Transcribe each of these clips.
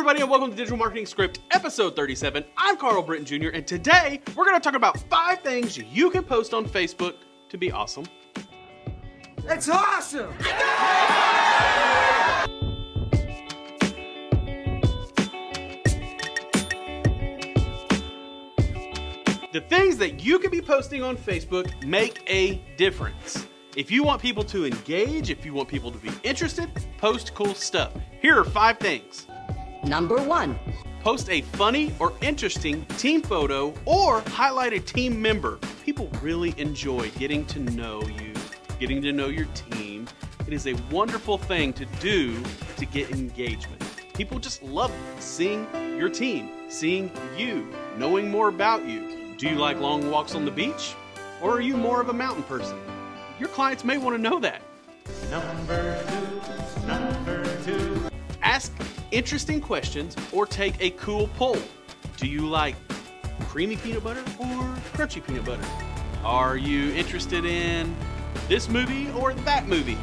everybody, and welcome to Digital Marketing Script, episode 37. I'm Carl Britton Jr., and today we're going to talk about five things you can post on Facebook to be awesome. That's awesome! The things that you can be posting on Facebook make a difference. If you want people to engage, if you want people to be interested, post cool stuff. Here are five things. Number one, Post a funny or interesting team photo or highlight a team member. People really enjoy getting to know you, getting to know your team. It is a wonderful thing to do to get engagement. People just love seeing your team, seeing you, knowing more about you. Do you like long walks on the beach? Or are you more of a mountain person? Your clients may want to know that. Number two, number two. Ask interesting questions or take a cool poll. Do you like creamy peanut butter or crunchy peanut butter? Are you interested in this movie or that movie?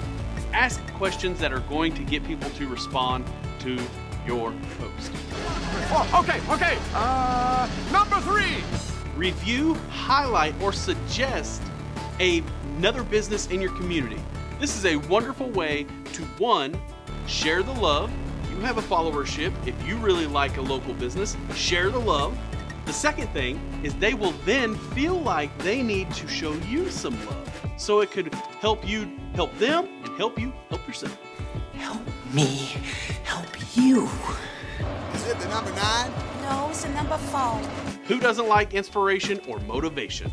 Ask questions that are going to get people to respond to your post. Oh, okay, okay. Uh, number three. Review, highlight, or suggest a- another business in your community. This is a wonderful way to one, share the love. You have a followership. If you really like a local business, share the love. The second thing is they will then feel like they need to show you some love. So it could help you help them and help you help yourself. help me help you. Is it the number nine? No, it's the number four. Who doesn't like inspiration or motivation?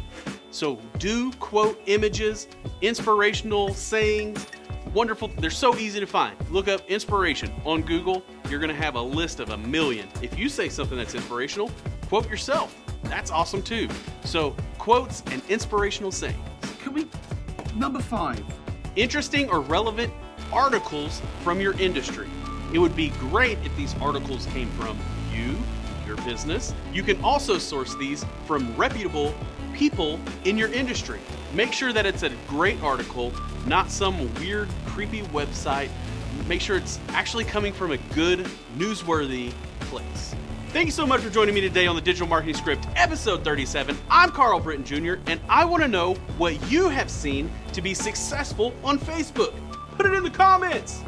So do quote images, inspirational sayings, wonderful. They're so easy to find. Look up inspiration on Google. You're going to have a list of a million. If you say something that's inspirational, quote yourself. That's awesome too. So quotes and inspirational sayings. Can we? Number five. Interesting or relevant articles from your industry. It would be great if these articles came from you, your business. You can also source these from reputable people in your industry. Make sure that it's a great article, not some weird, creepy website. Make sure it's actually coming from a good, newsworthy place. Thank you so much for joining me today on the Digital Marketing Script, episode 37. I'm Carl Britton Jr., and I want to know what you have seen to be successful on Facebook. Put it in the comments.